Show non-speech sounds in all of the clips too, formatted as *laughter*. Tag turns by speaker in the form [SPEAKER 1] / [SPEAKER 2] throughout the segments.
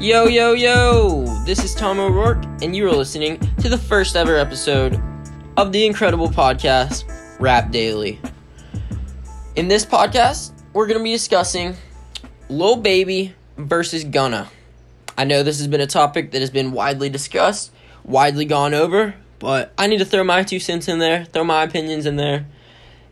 [SPEAKER 1] Yo, yo, yo! This is Tom O'Rourke, and you are listening to the first ever episode of the incredible podcast, Rap Daily. In this podcast, we're going to be discussing Lil Baby versus Gunna. I know this has been a topic that has been widely discussed, widely gone over, but I need to throw my two cents in there, throw my opinions in there,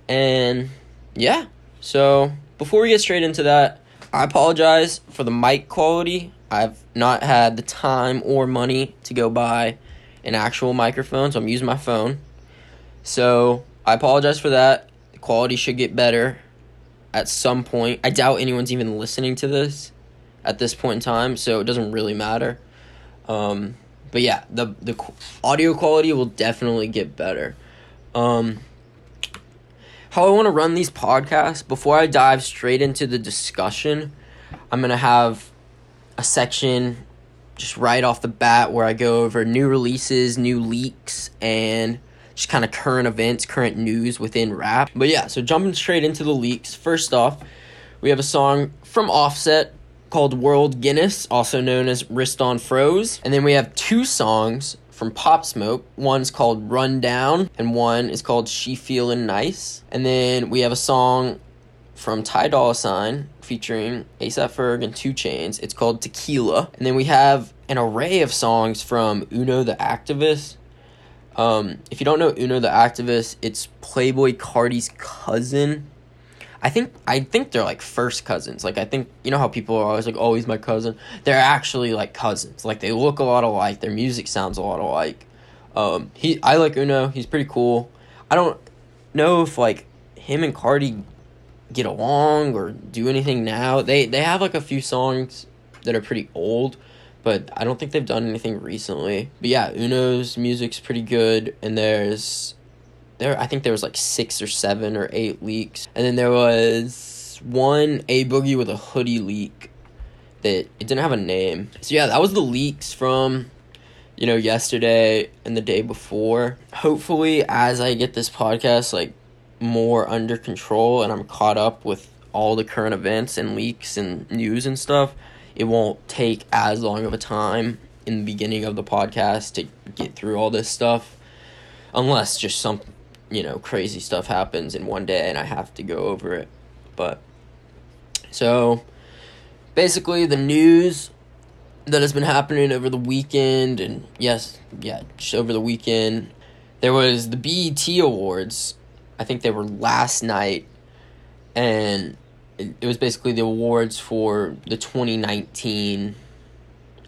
[SPEAKER 1] and yeah. So, before we get straight into that, I apologize for the mic quality. I've not had the time or money to go buy an actual microphone, so I'm using my phone. So I apologize for that. The quality should get better at some point. I doubt anyone's even listening to this at this point in time, so it doesn't really matter. Um, but yeah, the the audio quality will definitely get better. Um, how I want to run these podcasts before I dive straight into the discussion, I'm gonna have a section just right off the bat where I go over new releases, new leaks, and just kind of current events, current news within rap. But yeah, so jumping straight into the leaks. First off, we have a song from Offset called World Guinness, also known as Wrist on Froze. And then we have two songs from Pop Smoke. One's called Run Down, and one is called She Feelin' Nice. And then we have a song from Ty Dolla Sign featuring ASAP Ferg and 2 Chainz. It's called Tequila. And then we have an array of songs from Uno the Activist. Um, if you don't know Uno the Activist, it's Playboi Carti's cousin. I think I think they're like first cousins. Like I think you know how people are always like, "Oh, he's my cousin." They're actually like cousins. Like they look a lot alike. Their music sounds a lot alike. Um, he I like Uno. He's pretty cool. I don't know if like him and Carti get along or do anything now. They they have like a few songs that are pretty old, but I don't think they've done anything recently. But yeah, Uno's music's pretty good, and there's there I think there was like six or seven or eight leaks, and then there was one A Boogie wit da Hoodie leak that it didn't have a name. So yeah, that was the leaks from you know yesterday and the day before. Hopefully, as I get this podcast like more under control and I'm caught up with all the current events and leaks and news and stuff, it won't take as long of a time in the beginning of the podcast to get through all this stuff unless just some you know, crazy stuff happens in one day and I have to go over it. But so basically the news that has been happening over the weekend and yes, yeah, just over the weekend there was the BET awards. I think they were last night and it, was basically the awards for the 2019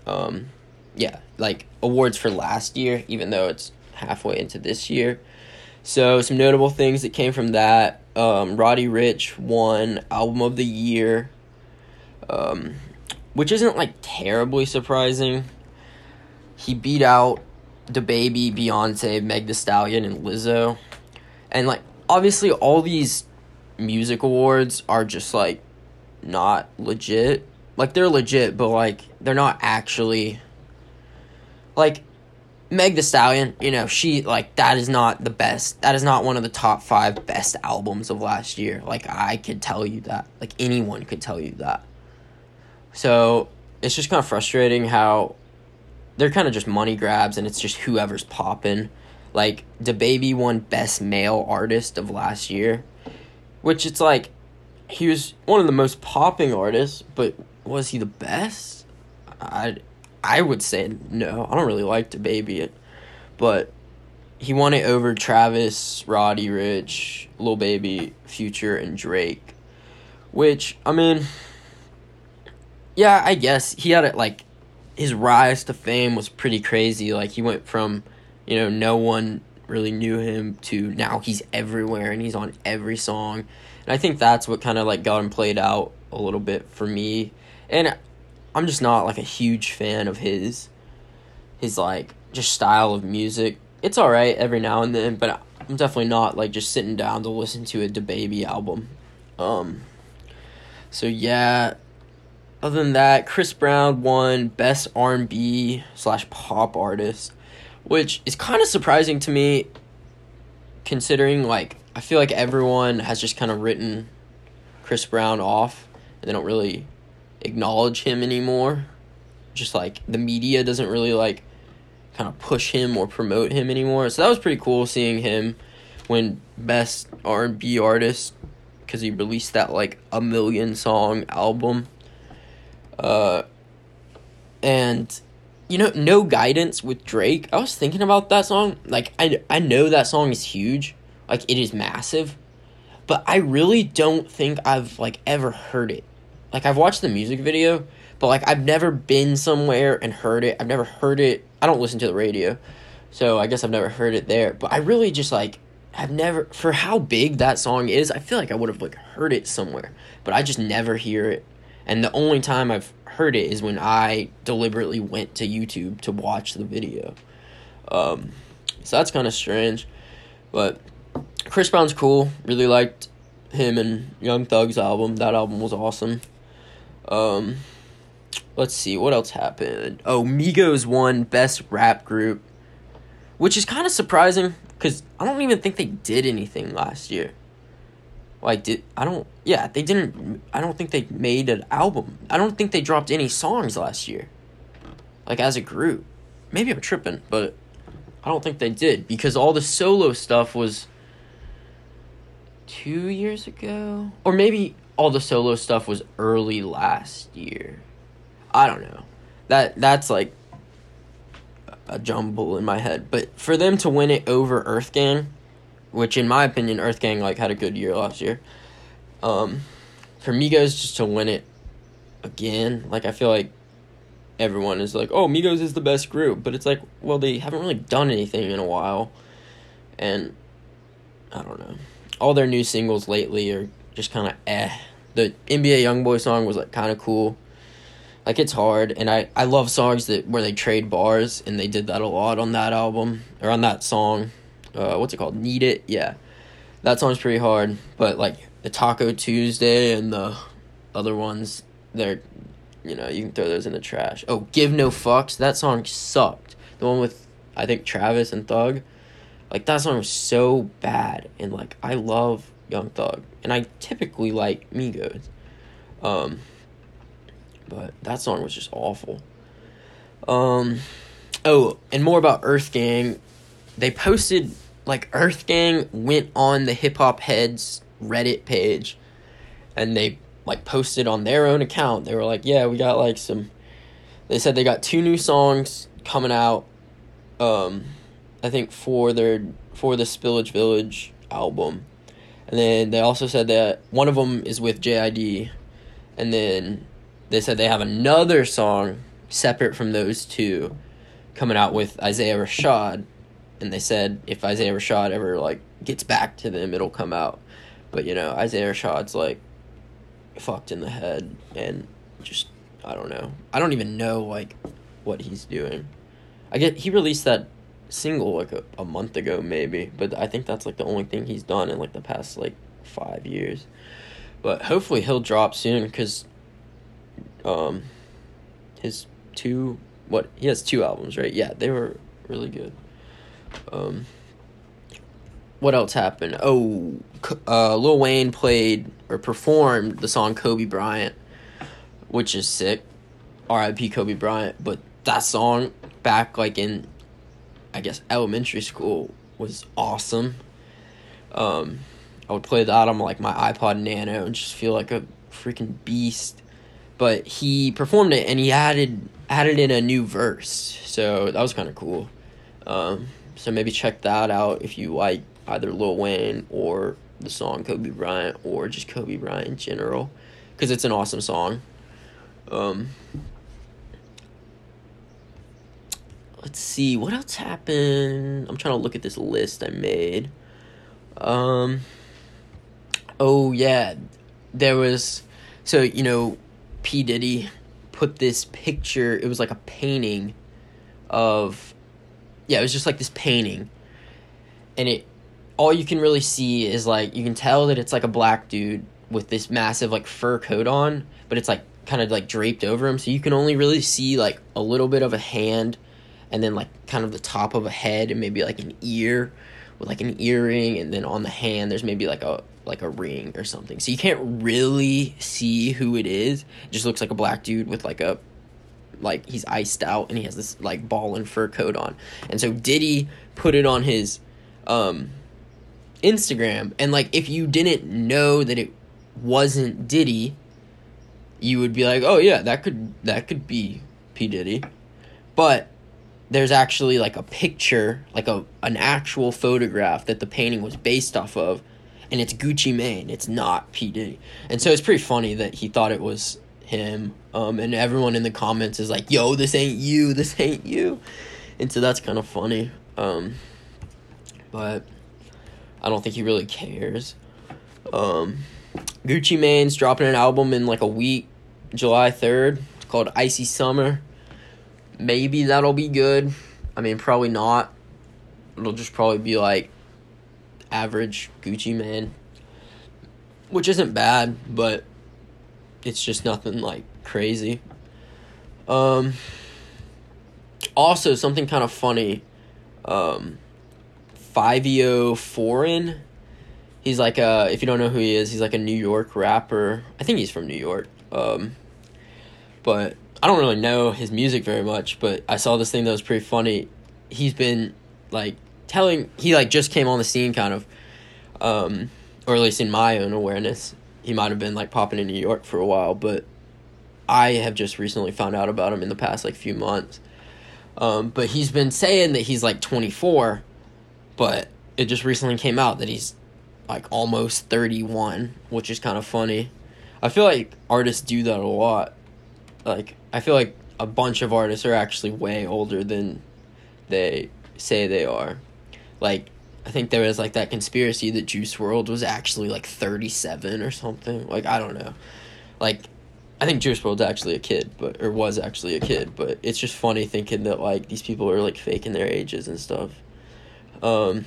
[SPEAKER 1] um yeah, like awards for last year even though it's halfway into this year. So some notable things that came from that: um, Roddy Ricch won Album of the Year, um, which isn't like terribly surprising. He beat out DaBaby, Beyonce, Meg The Stallion, and Lizzo, and like obviously all these music awards are just like not legit. Like they're legit, but like they're not actually like Meg The Stallion, you know, she like that is not the best. That is not one of the top five best albums of last year. Like I could tell you that. Like anyone could tell you that. So it's just kind of frustrating how they're kind of just money grabs and it's just whoever's popping. Like DaBaby won Best Male Artist of last year, which it's like he was one of the most popping artists, but was he the best? I I would say no. I don't really like DaBaby it, but he won it over Travis, Roddy Ricch, Lil Baby, Future, and Drake. Which I mean, yeah, I guess he had it like his rise to fame was pretty crazy. Like he went from, you know, no one really knew him to now he's everywhere and he's on every song. And I think that's what kind of like got him played out a little bit for me. And I'm just not like a huge fan of his his like just style of music. It's all right every now and then, but I'm definitely not like just sitting down to listen to a DaBaby album. Um so yeah, other than that, Chris Brown won Best R&B slash Pop Artist, which is kind of surprising to me, considering like I feel like everyone has just kind of written Chris Brown off, and they don't really acknowledge him anymore. just like the media doesn't really like kind of push him or promote him anymore. So that was pretty cool seeing him win best R&B artist cuz he released that like a million song album. Uh and you know, no guidance with Drake. I was thinking about that song. Like I I know that song is huge. Like it is massive. But I really don't think I've like ever heard it. Like I've watched the music video, but like I've never been somewhere and heard it. I've never heard it. I don't listen to the radio. So I guess I've never heard it there. But I really just like I've never for how big that song is, I feel like I would have like heard it somewhere. But I just never hear it. And the only time I've heard it is when I deliberately went to YouTube to watch the video. Um, so that's kind of strange. But Chris Brown's cool. Really liked him and Young Thug's album. That album was awesome. Um, let's see what else happened. Oh, Migos won Best Rap Group, which is kind of surprising because I don't even think they did anything last year. Like did I don't yeah they didn't I don't think they made an album. I don't think they dropped any songs last year like as a group. Maybe I'm tripping but I don't think they did because all the solo stuff was two years ago? Or maybe all the solo stuff was early last year. I don't know. That that's like a jumble in my head. But for them to win it over Earth Gang which in my opinion, Earth Gang like had a good year last year. Um, for Migos just to win it again, like I feel like everyone is like, oh, Migos is the best group, but it's like, well, they haven't really done anything in a while, and I don't know. All their new singles lately are just kind of eh. The NBA YoungBoy song was like kind of cool. Like it's hard, and I I love songs that where they trade bars, and they did that a lot on that album or on that song uh, what's it called? Need It. Yeah, that song's pretty hard. But like the Taco Tuesday and the other ones, they're, you know, you can throw those in the trash. Oh, Give No Fucks. That song sucked. The one with I think Travis and Thug. Like that song was so bad, and like I love Young Thug, and I typically like Migos. Um, but that song was just awful. Um, oh, and more about Earth Gang they posted like Earth Gang went on the Hip Hop Heads Reddit page and they like posted on their own account. They were like, "Yeah, we got like some." They said they got two new songs coming out. Um, I think for their for the Spillage Village album, and then they also said that one of them is with JID, and then they said they have another song separate from those two coming out with Isaiah Rashad and they said if Isaiah Rashad ever like gets back to them, it'll come out. But you know, Isaiah Rashad's like fucked in the head and just I don't know. I don't even know like what he's doing. I get he released that single like a, a month ago maybe, but I think that's like the only thing he's done in like the past like 5 years. But hopefully he'll drop soon cuz um his two what he has two albums, right? Yeah, they were really good. Um, what else happened? Oh, uh, Lil Wayne played or performed the song Kobe Bryant, which is sick. R.I.P. Kobe Bryant. But that song back like in, I guess elementary school was awesome. Um, I would play that on like my iPod Nano and just feel like a freaking beast. But he performed it and he added added in a new verse, so that was kind of cool. Um, so maybe check that out if you like either Lil Wayne or the song Kobe Bryant or just Kobe Bryant in general because it's an awesome song. Um, let's see what else happened. I'm trying to look at this list I made. Um, oh yeah, there was so you know P Diddy put this picture. It was like a painting of yeah, it was just like this painting, and it all you can really see is like you can tell that it's like a black dude with this massive like fur coat on, but it's like kind of like draped over him, so you can only really see like a little bit of a hand, and then like kind of the top of a head and maybe like an ear with like an earring, and then on the hand there's maybe like a like a ring or something. So you can't really see who it is. It just looks like a black dude with like a like he's iced out and he has this like ball and fur coat on. And so Diddy put it on his um Instagram and like if you didn't know that it wasn't Diddy, you would be like, "Oh yeah, that could that could be P Diddy." But there's actually like a picture, like a an actual photograph that the painting was based off of, and it's Gucci Mane. It's not P Diddy, and so it's pretty funny that he thought it was him. Um, and everyone in the comments is like, "Yo, this ain't you. *laughs* This ain't you," and so that's kind of funny. Um, but I don't think he really cares. Um, Gucci Mane's dropping an album in like a week, July 3rd. It's called Icy Summer. Maybe that'll be good. I mean, probably not. It'll just probably be like average Gucci Mane, which isn't bad, but it's just nothing like crazy. Um, also, something kind of funny. Um, Fivio Foreign. He's like a if you don't know who he is, he's like a New York rapper. I think he's from New York. Um, but I don't really know his music very much, but I saw this thing that was pretty funny. He's been like telling he like just came on the scene kind of um or at least in my own awareness. He might have been like popping in New York for a while, but I have just recently found out about him in the past like few months. Um, but he's been saying that he's like 24, but it just recently came out that he's like almost 31, which is kind of funny. I feel like artists do that a lot. Like I feel like a bunch of artists are actually way older than they say they are. Like I think there was like that conspiracy that Juice WRLD was actually like 37 or something. Like I don't know. Like I think Juice WRLD's actually a kid, but or was actually a kid, but it's just funny thinking that like these people are like faking their ages and stuff. Um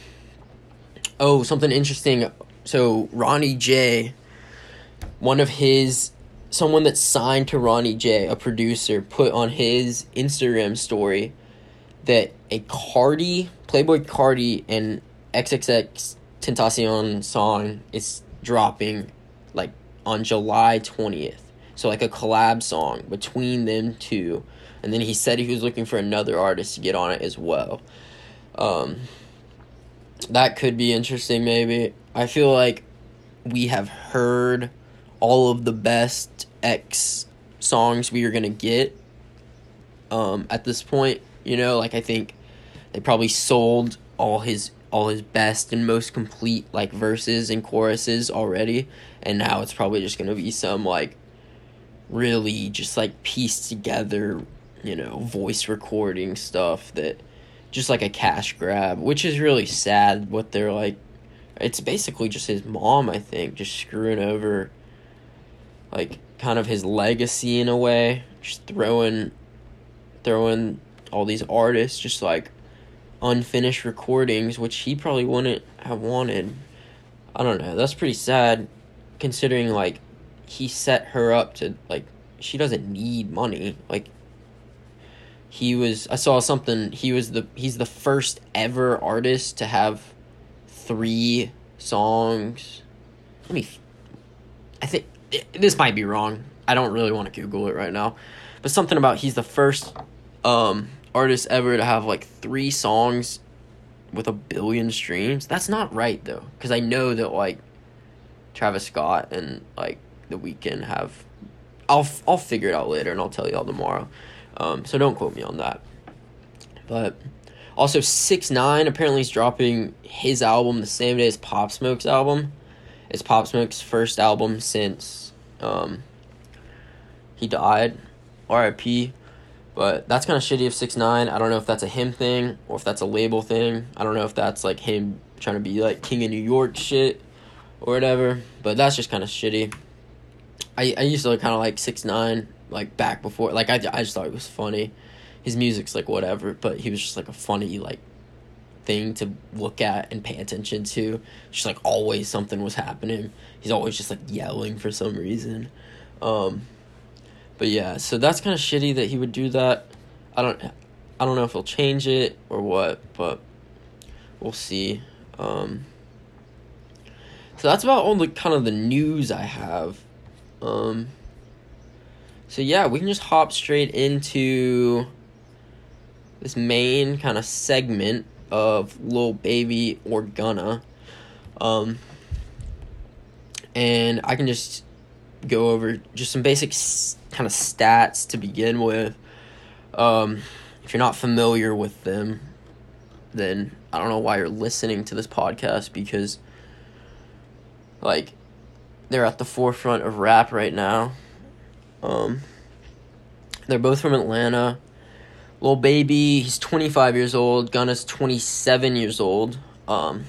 [SPEAKER 1] Oh, something interesting. So Ronnie J one of his someone that signed to Ronnie J, a producer, put on his Instagram story that a Carti, Playboi Carti, and XXX Tentacion song is dropping like on July 20th. So like a collab song between them two. And then he said he was looking for another artist to get on it as well. Um, that could be interesting maybe. I feel like we have heard all of the best X songs we are gonna get um, at this point. You know, like I think they probably sold all his all his best and most complete like verses and choruses already, and now it's probably just gonna be some like really just like pieced together, you know, voice recording stuff that just like a cash grab, which is really sad. What they're like, it's basically just his mom, I think, just screwing over like kind of his legacy in a way, just throwing throwing all these artists just like unfinished recordings which he probably wouldn't have wanted. I don't know. That's pretty sad considering like he set her up to like she doesn't need money. Like he was I saw something he was the he's the first ever artist to have three songs. Let me I think this might be wrong. I don't really want to Google it right now, but something about he's the first um, artist ever to have like three songs with a billion streams. That's not right though, because I know that like Travis Scott and like The Weeknd have. I'll I'll figure it out later and I'll tell you all tomorrow. Um, so don't quote me on that. But also six nine apparently he's dropping his album the same day as Pop Smoke's album. It's Pop Smoke's first album since um, he died. R.I.P. But that's kind of shitty of six nine. I don't know if that's a him thing or if that's a label thing. I don't know if that's like him trying to be like king of New York shit or whatever. But that's just kind of shitty. I I used to kind of like six nine like back before. Like I I just thought it was funny. His music's like whatever, but he was just like a funny like thing to look at and pay attention to. Just like always something was happening. He's always just like yelling for some reason. Um, but yeah, so that's kind of shitty that he would do that. I don't I don't know if he'll change it or what, but we'll see. Um, so that's about all the kind of the news I have. Um, So yeah, we can just hop straight into this main kind of segment of Lil Baby or Gunna. Um, and I can just go over just some basic s- kind of stats to begin with. Um, if you're not familiar with them, then I don't know why you're listening to this podcast because, like, they're at the forefront of rap right now. Um, they're both from Atlanta. Lil Baby, he's 25 years old. Gunna's 27 years old. Um,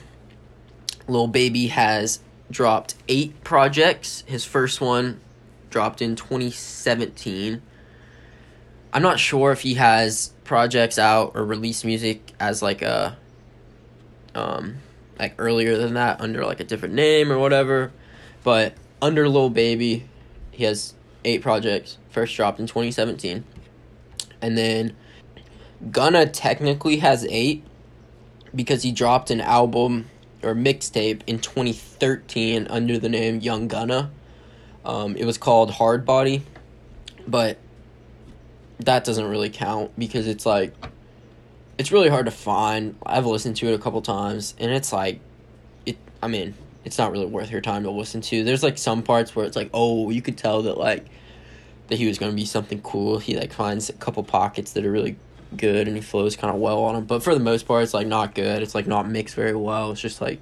[SPEAKER 1] Lil Baby has dropped eight projects. His first one dropped in 2017. I'm not sure if he has projects out or released music as like a um like earlier than that under like a different name or whatever. But under Lil Baby, he has eight projects. First dropped in 2017. And then Gunna technically has eight because he dropped an album or mixtape in 2013 under the name Young Gunna. Um, it was called Hard Body, but that doesn't really count because it's like it's really hard to find. I've listened to it a couple times and it's like it I mean, it's not really worth your time to listen to. There's like some parts where it's like, "Oh, you could tell that like that he was to be something cool." He like finds a couple pockets that are really good and he flows kind of well on them. But for the most part, it's like not good. It's like not mixed very well. It's just like,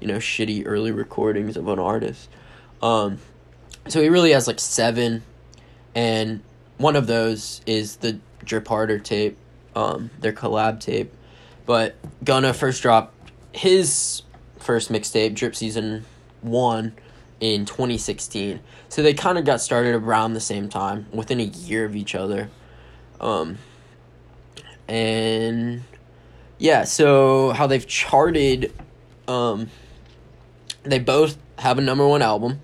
[SPEAKER 1] you know, shitty early recordings of an artist. Um, so he really has like seven, and one of those is the Drip Harder tape, um, their collab tape. But Gunna first dropped his first mixtape, Drip Season 1, in 2016. So they kind of got started around the same time, within a year of each other. Um, and yeah, so how they've charted, um, they both have a number one album.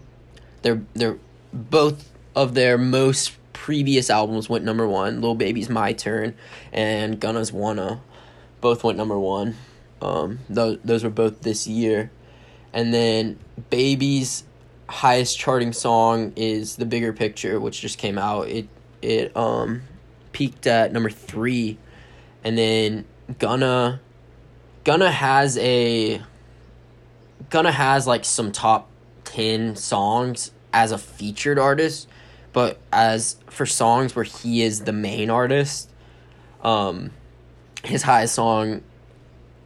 [SPEAKER 1] They're they're both of their most previous albums went number one. Lil Baby's My Turn and Gunna's Wunna, both went number one. Um, those those were both this year, and then Baby's highest charting song is The Bigger Picture, which just came out. It it um peaked at number three and then Gunna Gunna has a Gunna has like some top 10 songs as a featured artist, but as for songs where he is the main artist, um his highest song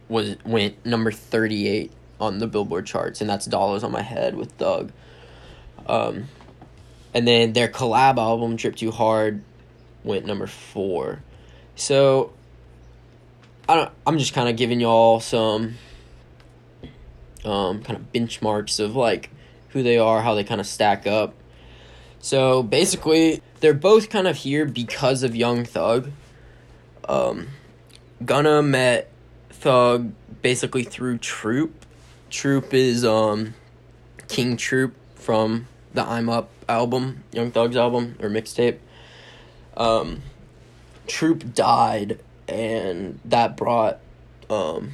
[SPEAKER 1] was went number 38 on the Billboard charts and that's Dollars on My Head with Thug. Um and then their collab album Drip Too Hard went number 4. So I don't. I'm just kind of giving y'all some um, kind of benchmarks of like who they are, how they kind of stack up. So basically, they're both kind of here because of Young Thug. Um, Gunna met Thug basically through Troop. Troop is um, King Troop from the I'm Up album, Young Thug's album or mixtape. Um, Troop died and that brought um,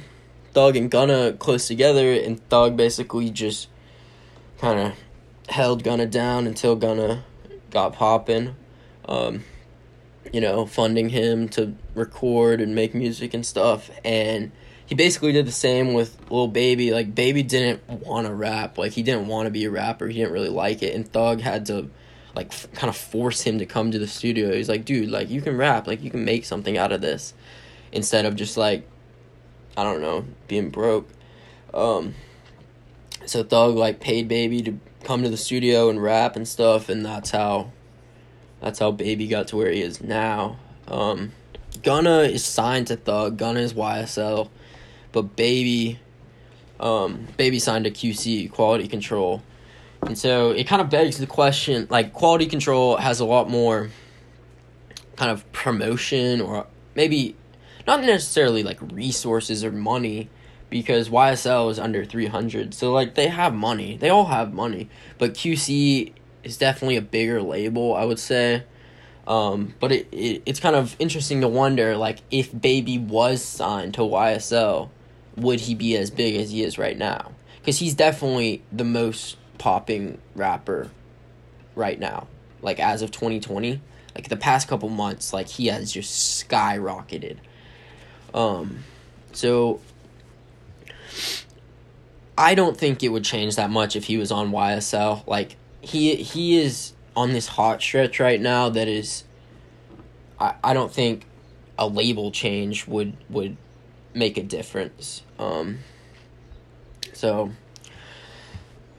[SPEAKER 1] Thug and Gunna close together, and Thug basically just kind of held Gunna down until Gunna got popping. Um, you know, funding him to record and make music and stuff, and he basically did the same with Lil Baby. Like Baby didn't want to rap, like he didn't want to be a rapper. He didn't really like it, and Thug had to like f- kind of force him to come to the studio. He's like, dude, like you can rap, like you can make something out of this, instead of just like, I don't know, being broke. Um, so Thug like paid Baby to come to the studio and rap and stuff, and that's how, that's how Baby got to where he is now. Um, Gunna is signed to Thug. Gunna is YSL, but Baby, um, Baby signed to QC Quality Control. And so it kind of begs the question like, quality control has a lot more kind of promotion or maybe not necessarily like resources or money because YSL is under 300. So, like, they have money. They all have money. But QC is definitely a bigger label, I would say. Um, but it, it it's kind of interesting to wonder, like, if Baby was signed to YSL, would he be as big as he is right now? Because he's definitely the most popping rapper right now. like as of 2020 like the past couple months like he has just skyrocketed um so I don't think it would change that much if he was on YSL like he he is on this hot stretch right now that is I, I don't think a label change would would make a difference um so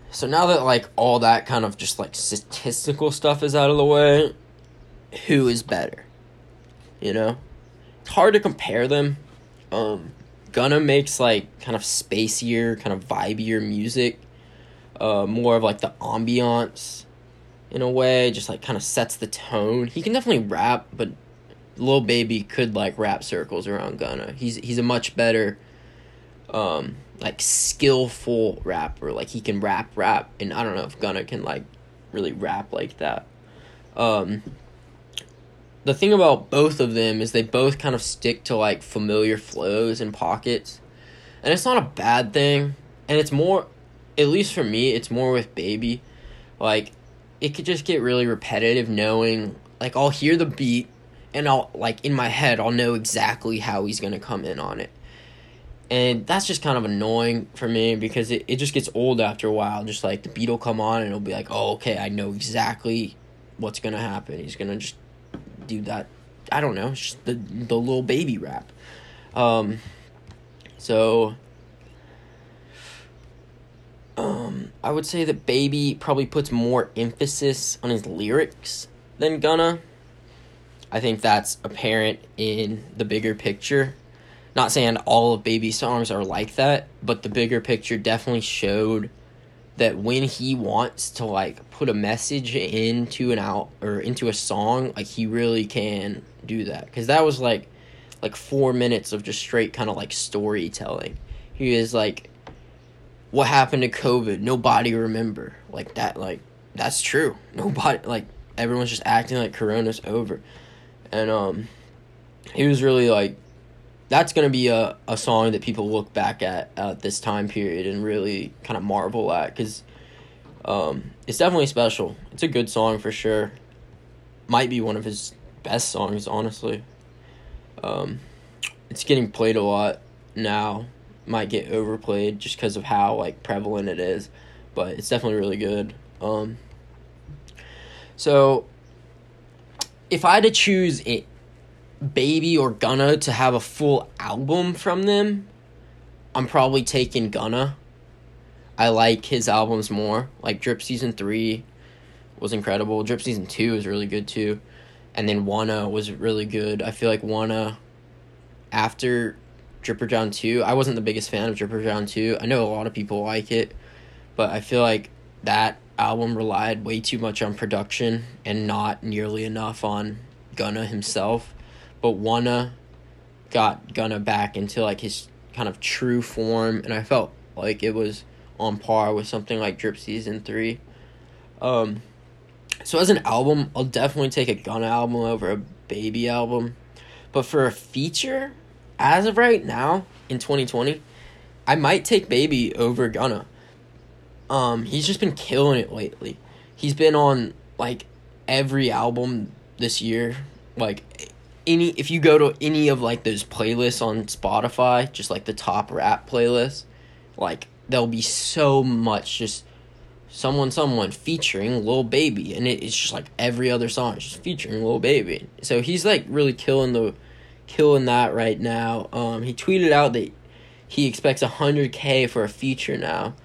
[SPEAKER 1] so now that like all that kind of just like statistical stuff is out of the way, who is better? You know? It's hard to compare them. Um Gunna makes like kind of spacier, kind of vibier music. Uh more of like the ambiance in a way, just like kind of sets the tone. He can definitely rap, but Lil Baby could like rap circles around Gunna. He's he's a much better um like skillful rapper. Like he can rap rap and I don't know if Gunna can like really rap like that. Um the thing about both of them is they both kind of stick to like familiar flows and pockets. And it's not a bad thing. And it's more at least for me, it's more with baby. Like it could just get really repetitive knowing like I'll hear the beat and I'll like in my head I'll know exactly how he's gonna come in on it and that's just kind of annoying for me because it, it just gets old after a while. Just like the beat will come on and it'll be like oh okay i know exactly what's gonna happen. He's gonna just do that. I don't know. Just the, the little baby rap. Um so um i would say that baby probably puts more emphasis on his lyrics than gunna. I think that's apparent in the bigger picture not saying all of baby songs are like that but the bigger picture definitely showed that when he wants to like put a message into an out or into a song like he really can do that. Because that was like like four minutes of just straight kind of like storytelling. He is like what happened to covid? Nobody remember. Like that like that's true. *laughs* Nobody like everyone's just acting like corona's over. And um he was really like that's going to be a, a song that people look back at at this time period and really kind of marvel at because um, it's definitely special. It's a good song for sure. Might be one of his best songs, honestly. Um, it's getting played a lot now. Might get overplayed just because of how like prevalent it is, but it's definitely really good. Um, so, if I had to choose it, Baby or Gunna to have a full album from them, I'm probably taking Gunna. I like his albums more. Like Drip Season 3 was incredible. Drip Season 2 was really good too. And then Wunna was really good. I feel like Wunna, after Drip or Drown 2, I wasn't the biggest fan of Drip or Drown 2. I know a lot of people like it, but I feel like that album relied way too much on production and not nearly enough on Gunna himself but Wunna got Gunna back into like his kind of true form, and I felt like it was on par with something like Drip Season Three. Um, so as an album, I'll definitely take a Gunna album over a Baby album, but for a feature, as of right now in twenty twenty, I might take Baby over Gunna. Um, he's just been killing it lately. He's been on like every album this year, like any if you go to any of like those playlists on Spotify, just like the top rap playlists, like there'll be so much just someone someone featuring Lil Baby and it, it's just like every other song is just featuring Lil Baby. So he's like really killing the killing that right now. Um he tweeted out that he expects 100k for a feature now,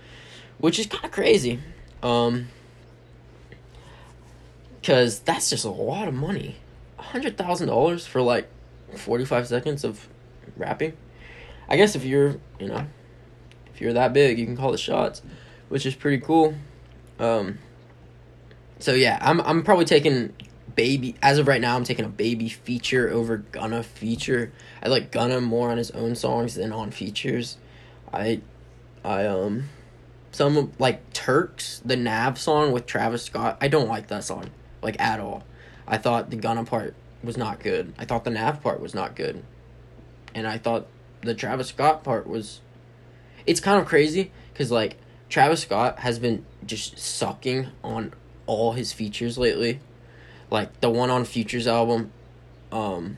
[SPEAKER 1] which is kind of crazy. Um cuz that's just a lot of money hundred thousand dollars for like forty five seconds of rapping. I guess if you're you know if you're that big, you can call the shots, which is pretty cool. Um. So yeah, I'm I'm probably taking baby as of right now. I'm taking a baby feature over Gunna feature. I like Gunna more on his own songs than on features. I I um some like Turks the Nav song with Travis Scott. I don't like that song like at all. I thought the Gunna part was not good. I thought the Nav part was not good. And I thought the Travis Scott part was. It's kind of crazy because, like, Travis Scott has been just sucking on all his features lately. like the one on Future's album, um,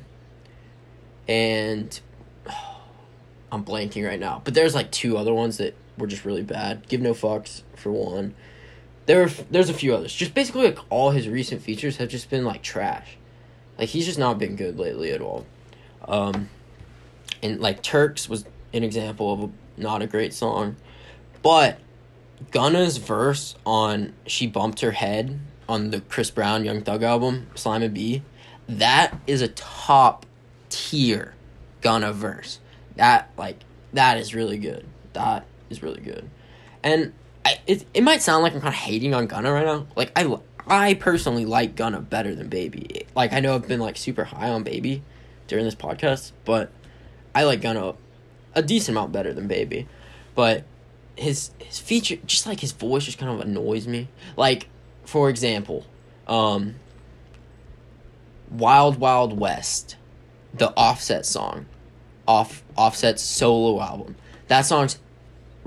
[SPEAKER 1] and *sighs* I'm blanking right now. But there's like two other ones that were just really bad. Give no fucks for one. There are, there's a few others. Just basically like all his recent features have just been like trash. Like he's just not been good lately at all. Um, and like Turks was an example of a, not a great song, but Gunna's verse on "She Bumped Her Head" on the Chris Brown Young Thug album, Slime and B, that is a top tier Gunna verse. That like that is really good. That is really good, and it it might sound like I'm kind of hating on Gunna right now. Like I I personally like Gunna better than Baby. Like I know I've been like super high on Baby during this podcast, but I like Gunna a decent amount better than Baby. But his his feature, just like his voice, just kind of annoys me. Like for example, um, Wild Wild West, the Offset song, off Offset's solo album. That song's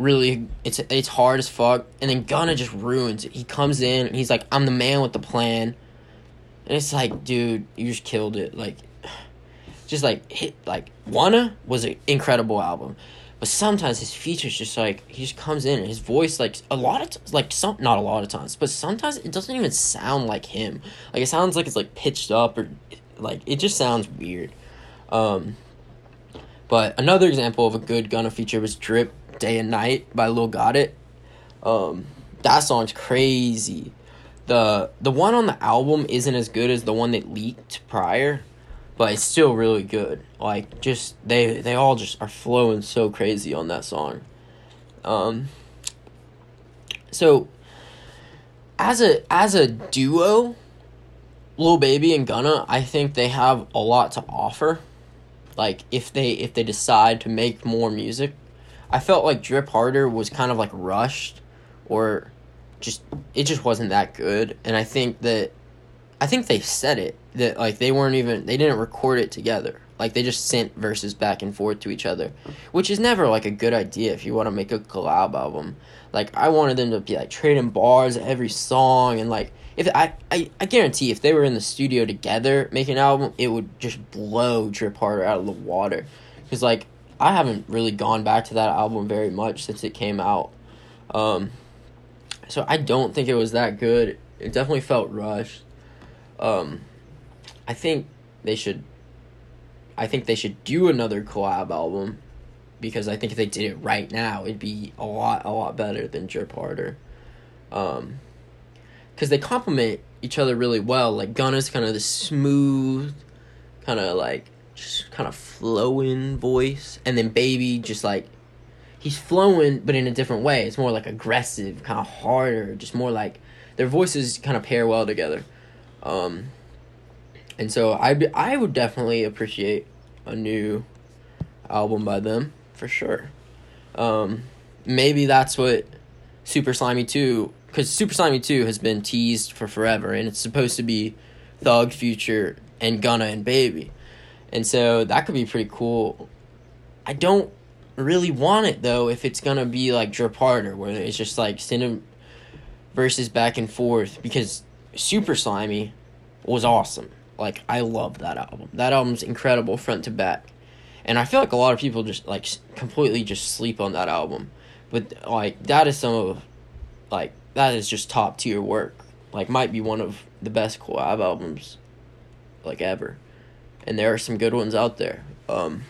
[SPEAKER 1] really it's it's hard as fuck, and then Gunna just ruins it. He comes in and he's like, "I'm the man with the plan," and it's like, dude, you just killed it. Like, *sighs* just like hit like Wunna was an incredible album. But sometimes his features just like he just comes in and his voice like a lot of t- like some not a lot of times, but sometimes it doesn't even sound like him. Like it sounds like it's like pitched up or like it just sounds weird. Um, but another example of a good Gunna feature was "Drip Day and Night" by Lil Got It. Um, that song's crazy. the The one on the album isn't as good as the one that leaked prior, but it's still really good. Like just they they all just are flowing so crazy on that song. Um so as a as a duo, Lil Baby and Gunna, I think they have a lot to offer. Like if they if they decide to make more music. I felt like Drip Harder was kind of like rushed or just it just wasn't that good and I think that I think they said it that like they weren't even they didn't record it together. Like they just sent verses back and forth to each other, which is never like a good idea if you want to make a collab album. Like I wanted them to be like trading bars every song and like if I, I I guarantee if they were in the studio together making an album, it would just blow Drip Harder out of the water. Cuz like I haven't really gone back to that album very much since it came out. Um so I don't think it was that good. It definitely felt rushed. Um, I think they should. I think they should do another collab album, because I think if they did it right now, it'd be a lot, a lot better than Drip Harder. Um, because they complement each other really well. Like Gunna's kind of the smooth, kind of like just kind of flowing voice, and then Baby just like he's flowing, but in a different way. It's more like aggressive, kind of harder, just more like their voices kind of pair well together. Um, and so I I would definitely appreciate a new album by them for sure. Um, maybe that's what Super Slimey 2 because Super Slimey 2 has been teased for forever and it's supposed to be Thug, Future, and Gunna and Baby. And so that could be pretty cool. I don't really want it though if it's gonna be like Drip Harder where it's just like send verses back and forth because Super Slimey was awesome. Like I love that album. That album's incredible front to back. And I feel like a lot of people just like completely just sleep on that album. But like that is some of like that is just top tier work. Like might be one of the best collab albums like ever. And there are some good ones out there. Um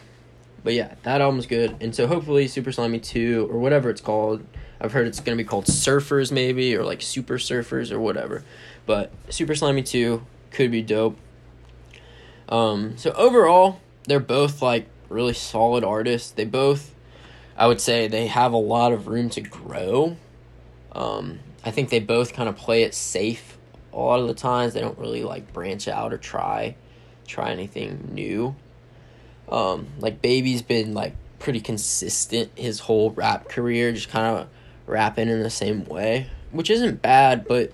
[SPEAKER 1] but yeah, that album's good. And so hopefully Super Slimey 2 or whatever it's called I've heard it's gonna be called Surfers maybe or like Super Surfers or whatever. But Super Slimey 2 could be dope. Um, so overall, they're both like really solid artists. They both, I would say, they have a lot of room to grow. Um, I think they both kind of play it safe a lot of the times. They don't really like branch out or try try anything new. Um, like Baby's been like pretty consistent his whole rap career, just kind of rapping in the same way, which isn't bad, but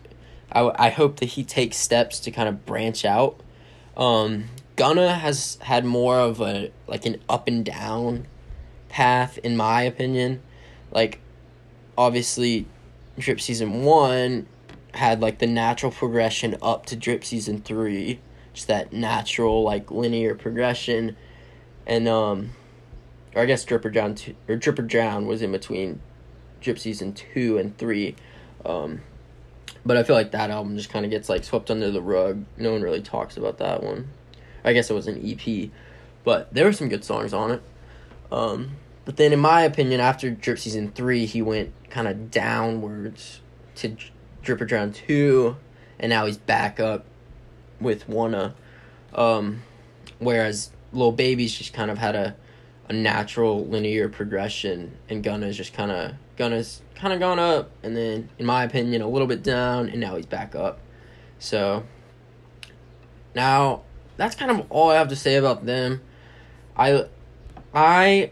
[SPEAKER 1] I, I hope that he takes steps to kind of branch out. Um, Gunna has had more of a like an up and down path, in my opinion. Like, obviously, Drip season one had like the natural progression up to Drip season three, just that natural like linear progression, and um, or I guess Drip or Drown two, or Drip or Drown was in between Drip season two and three, um, but I feel like that album just kind of gets like swept under the rug. No one really talks about that one. I guess it was an EP, but there were some good songs on it. Um, but then, in my opinion, after Drip season three, he went kind of downwards to Drip or Drown two, and now he's back up with Wunna. Um, whereas Lil Baby's just kind of had a a natural linear progression, and Gunna's just kind of Gunna's kind of gone up, and then, in my opinion, a little bit down, and now he's back up. So now that's kind of all I have to say about them. I I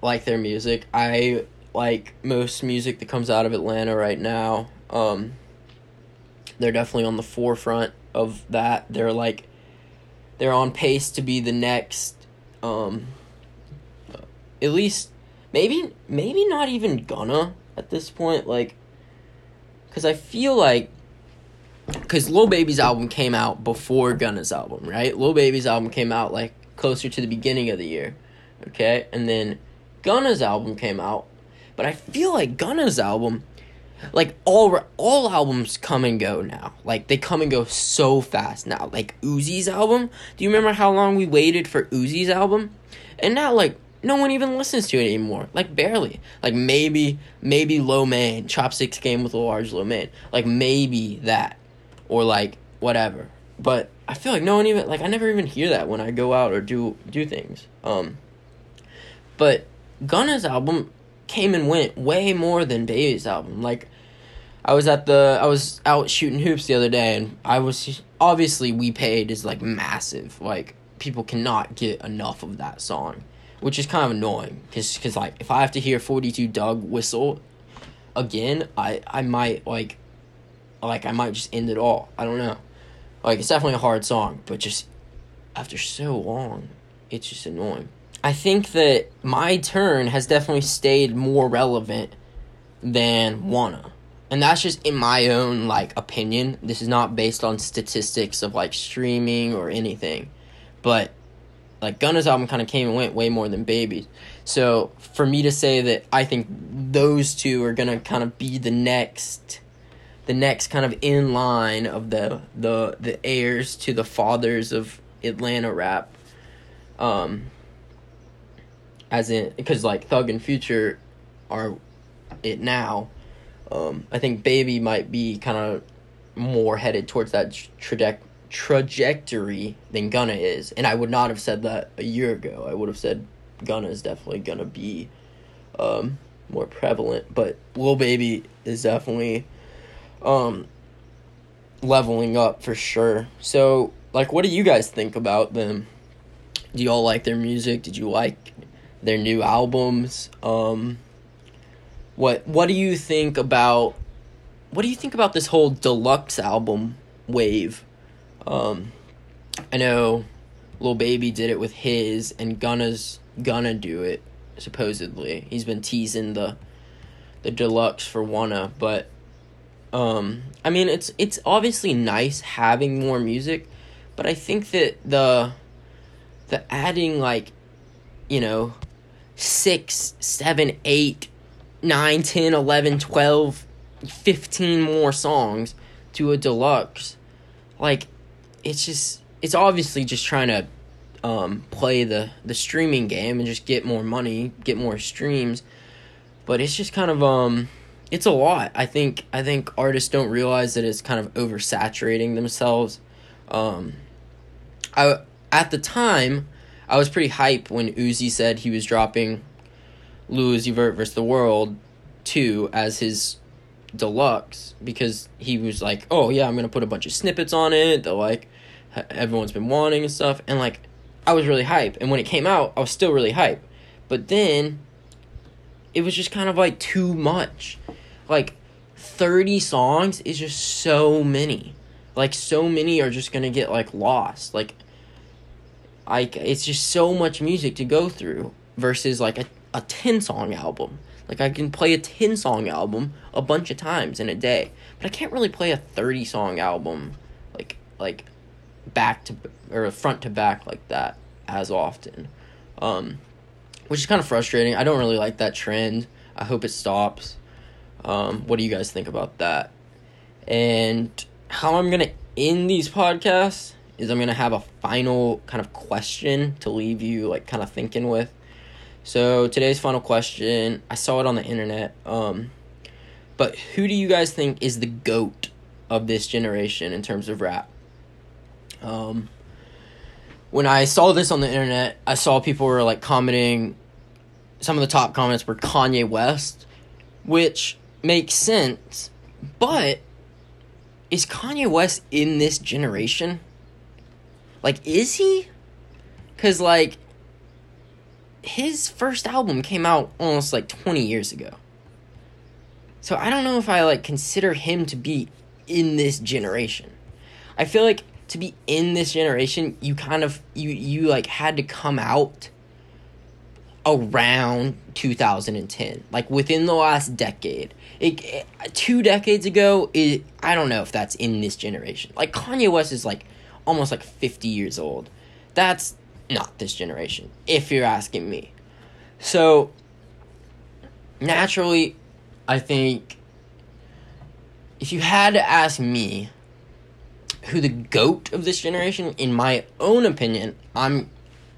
[SPEAKER 1] like their music. I like most music that comes out of Atlanta right now. Um, they're definitely on the forefront of that. They're like they're on pace to be the next um at least maybe maybe not even Gunna at this point like cuz I feel like cuz Lil Baby's album came out before Gunna's album, right? Lil Baby's album came out like closer to the beginning of the year. Okay? And then Gunna's album came out, but I feel like Gunna's album like all all albums come and go now. Like they come and go so fast now. Like Uzi's album. Do you remember how long we waited for Uzi's album? And now like no one even listens to it anymore. Like barely. Like maybe maybe Lo Mein, Chopsticks game with a large Lo Mein. Like maybe that. Or like whatever. But I feel like no one even like I never even hear that when I go out or do do things. Um but Gunna's album came and went way more than Baby's album. Like I was at the I was out shooting hoops the other day and I was obviously we paid is like massive. Like people cannot get enough of that song, which is kind of annoying cuz cuz like if I have to hear 42 Dugg whistle again, I I might like like I might just end it all. I don't know. Like it's definitely a hard song, but just after so long, it's just annoying. I think that my turn has definitely stayed more relevant than Wunna. And that's just in my own like opinion. This is not based on statistics of like streaming or anything. But like Gunna's album kind of came and went way more than Baby's. So for me to say that I think those two are gonna kind of be the next the next kind of in line of the the the heirs to the fathers of Atlanta rap. Um as in because like Thug and Future are it now. Um, I think Baby might be kind of more headed towards that traje- trajectory than Gunna is, and I would not have said that a year ago. I would have said Gunna is definitely gonna be um, more prevalent, but Lil Baby is definitely um, leveling up for sure. So, like, what do you guys think about them? Do y'all like their music? Did you like their new albums. Um, what what do you think about what do you think about this whole deluxe album wave? Um, I know Lil Baby did it with his, and Gunna's gonna do it supposedly. He's been teasing the the deluxe for Wunna, but um, I mean it's it's obviously nice having more music, but I think that the the adding like you know six, seven, eight, nine, ten, eleven, twelve, fifteen more songs to a deluxe. Like, it's just, it's obviously just trying to um, play the, the streaming game and just get more money, get more streams. But it's just kind of, um, it's a lot. I think, I think artists don't realize that it's kind of oversaturating themselves. Um, I, at the time, I was pretty hype when Uzi said he was dropping Uzi Vert vs. the World 2 as his deluxe because he was like, oh yeah, I'm gonna put a bunch of snippets on it that like everyone's been wanting and stuff. And like, I was really hype. And when it came out, I was still really hype. But then it was just kind of like too much. Like, 30 songs is just so many. Like, so many are just gonna get like lost. Like, like it's just so much music to go through versus like a, a 10 song album Like I can play a 10 song album a bunch of times in a day, but I can't really play a 30 song album like like back to or front to back like that as often. Um which is kind of frustrating. I don't really like that trend. I hope it stops. Um, what do you guys think about that? And how I'm gonna end these podcasts is I'm gonna have a final kind of question to leave you like kind of thinking with. So today's final question, I saw it on the internet. Um, but who do you guys think is the goat of this generation in terms of rap? Um, when I saw this on the internet, I saw people were like commenting. Some of the top comments were Kanye West, which makes sense, but is Kanye West in this generation? Like, is he? Because, like, his first album came out almost like 20 years ago. So I don't know if I, like, consider him to be in this generation. I feel like to be in this generation, you kind of, you, you, like, had to come out around 2010 like within the last decade it, it, two decades ago it, i don't know if that's in this generation like kanye west is like almost like 50 years old. That's not this generation if you're asking me. So naturally i think if you had to ask me who the goat of this generation in my own opinion i'm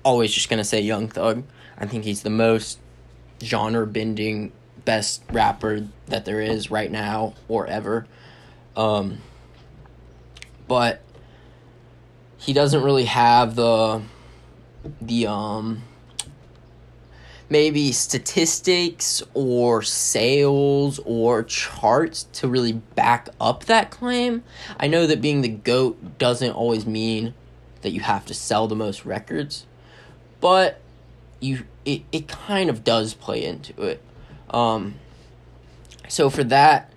[SPEAKER 1] always just gonna say young thug. I think he's the most genre bending best rapper that there is right now or ever. Um, but he doesn't really have the the um maybe statistics or sales or charts to really back up that claim. I know that being the GOAT doesn't always mean that you have to sell the most records, but you it, it kind of does play into it. Um, so for that,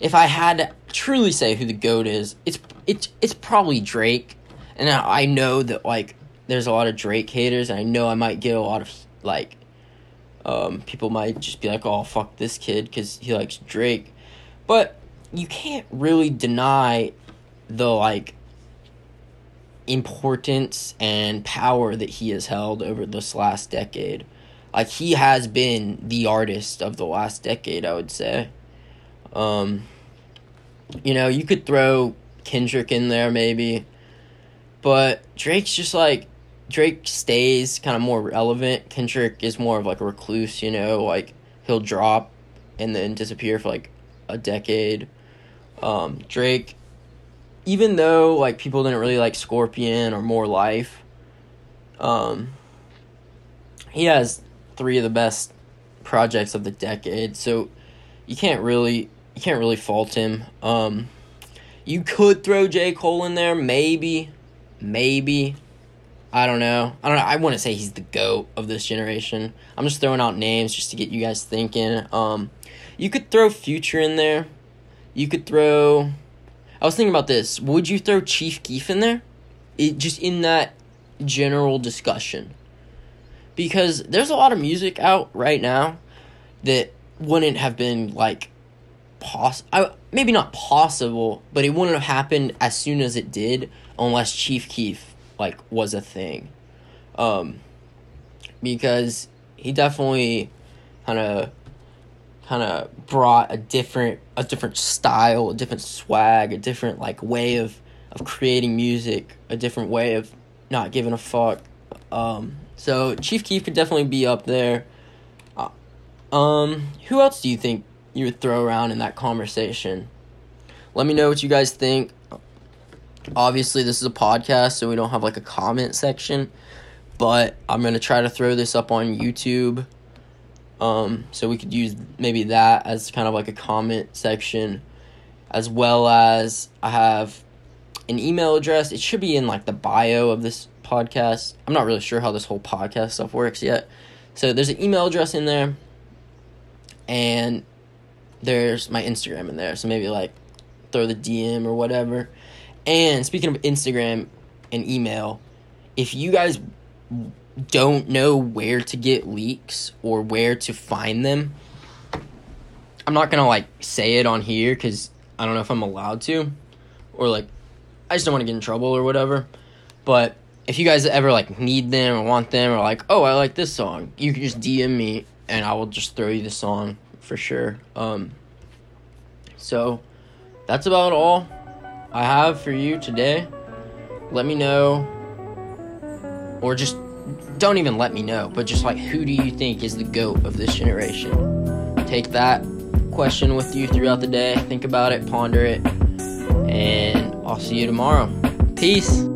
[SPEAKER 1] if I had to truly say who the goat is, it's it's it's probably Drake. And I, know that like there's a lot of Drake haters, and I know I might get a lot of like um, people might just be like, "Oh fuck this kid" because he likes Drake, but you can't really deny the like importance and power that he has held over this last decade. Like he has been the artist of the last decade, I would say. Um you know, you could throw Kendrick in there maybe. But Drake's just like Drake stays kind of more relevant. Kendrick is more of like a recluse, you know, like he'll drop and then disappear for like a decade. Um Drake even though like people didn't really like Scorpion or More Life, um, he has three of the best projects of the decade. So you can't really you can't really fault him. Um, you could throw J Cole in there, maybe, maybe. I don't know. I don't know. I wouldn't say he's the goat of this generation. I'm just throwing out names just to get you guys thinking. Um, you could throw Future in there. You could throw I was thinking about this. Would you throw Chief Keef in there? It just in that general discussion. Because there's a lot of music out right now that wouldn't have been like poss I, maybe not possible, but it wouldn't have happened as soon as it did unless Chief Keef like was a thing. Um because he definitely kind of kind of brought a different a different style, a different swag, a different like way of of creating music, a different way of not giving a fuck. Um, so Chief Keef could definitely be up there. Uh, um, who else do you think you would throw around in that conversation? Let me know what you guys think. Obviously, this is a podcast, so we don't have like a comment section, but I'm gonna try to throw this up on YouTube um, so we could use maybe that as kind of like a comment section, as well as I have an email address. It should be in like the bio of this podcast. I'm not really sure how this whole podcast stuff works yet. So there's an email address in there, and there's my Instagram in there. So maybe like throw the DM or whatever. And speaking of Instagram and email, if you guys don't know where to get leaks or where to find them, I'm not gonna like say it on here because I don't know if I'm allowed to, or like I just don't want to get in trouble or whatever. But if you guys ever like need them or want them or like, oh, I like this song, you can just DM me and I will just throw you the song for sure. Um, so that's about all I have for you today. Let me know, or just don't even let me know, but just like, who do you think is the GOAT of this generation? Take that question with you throughout the day. Think about it, ponder it, and I'll see you tomorrow. Peace.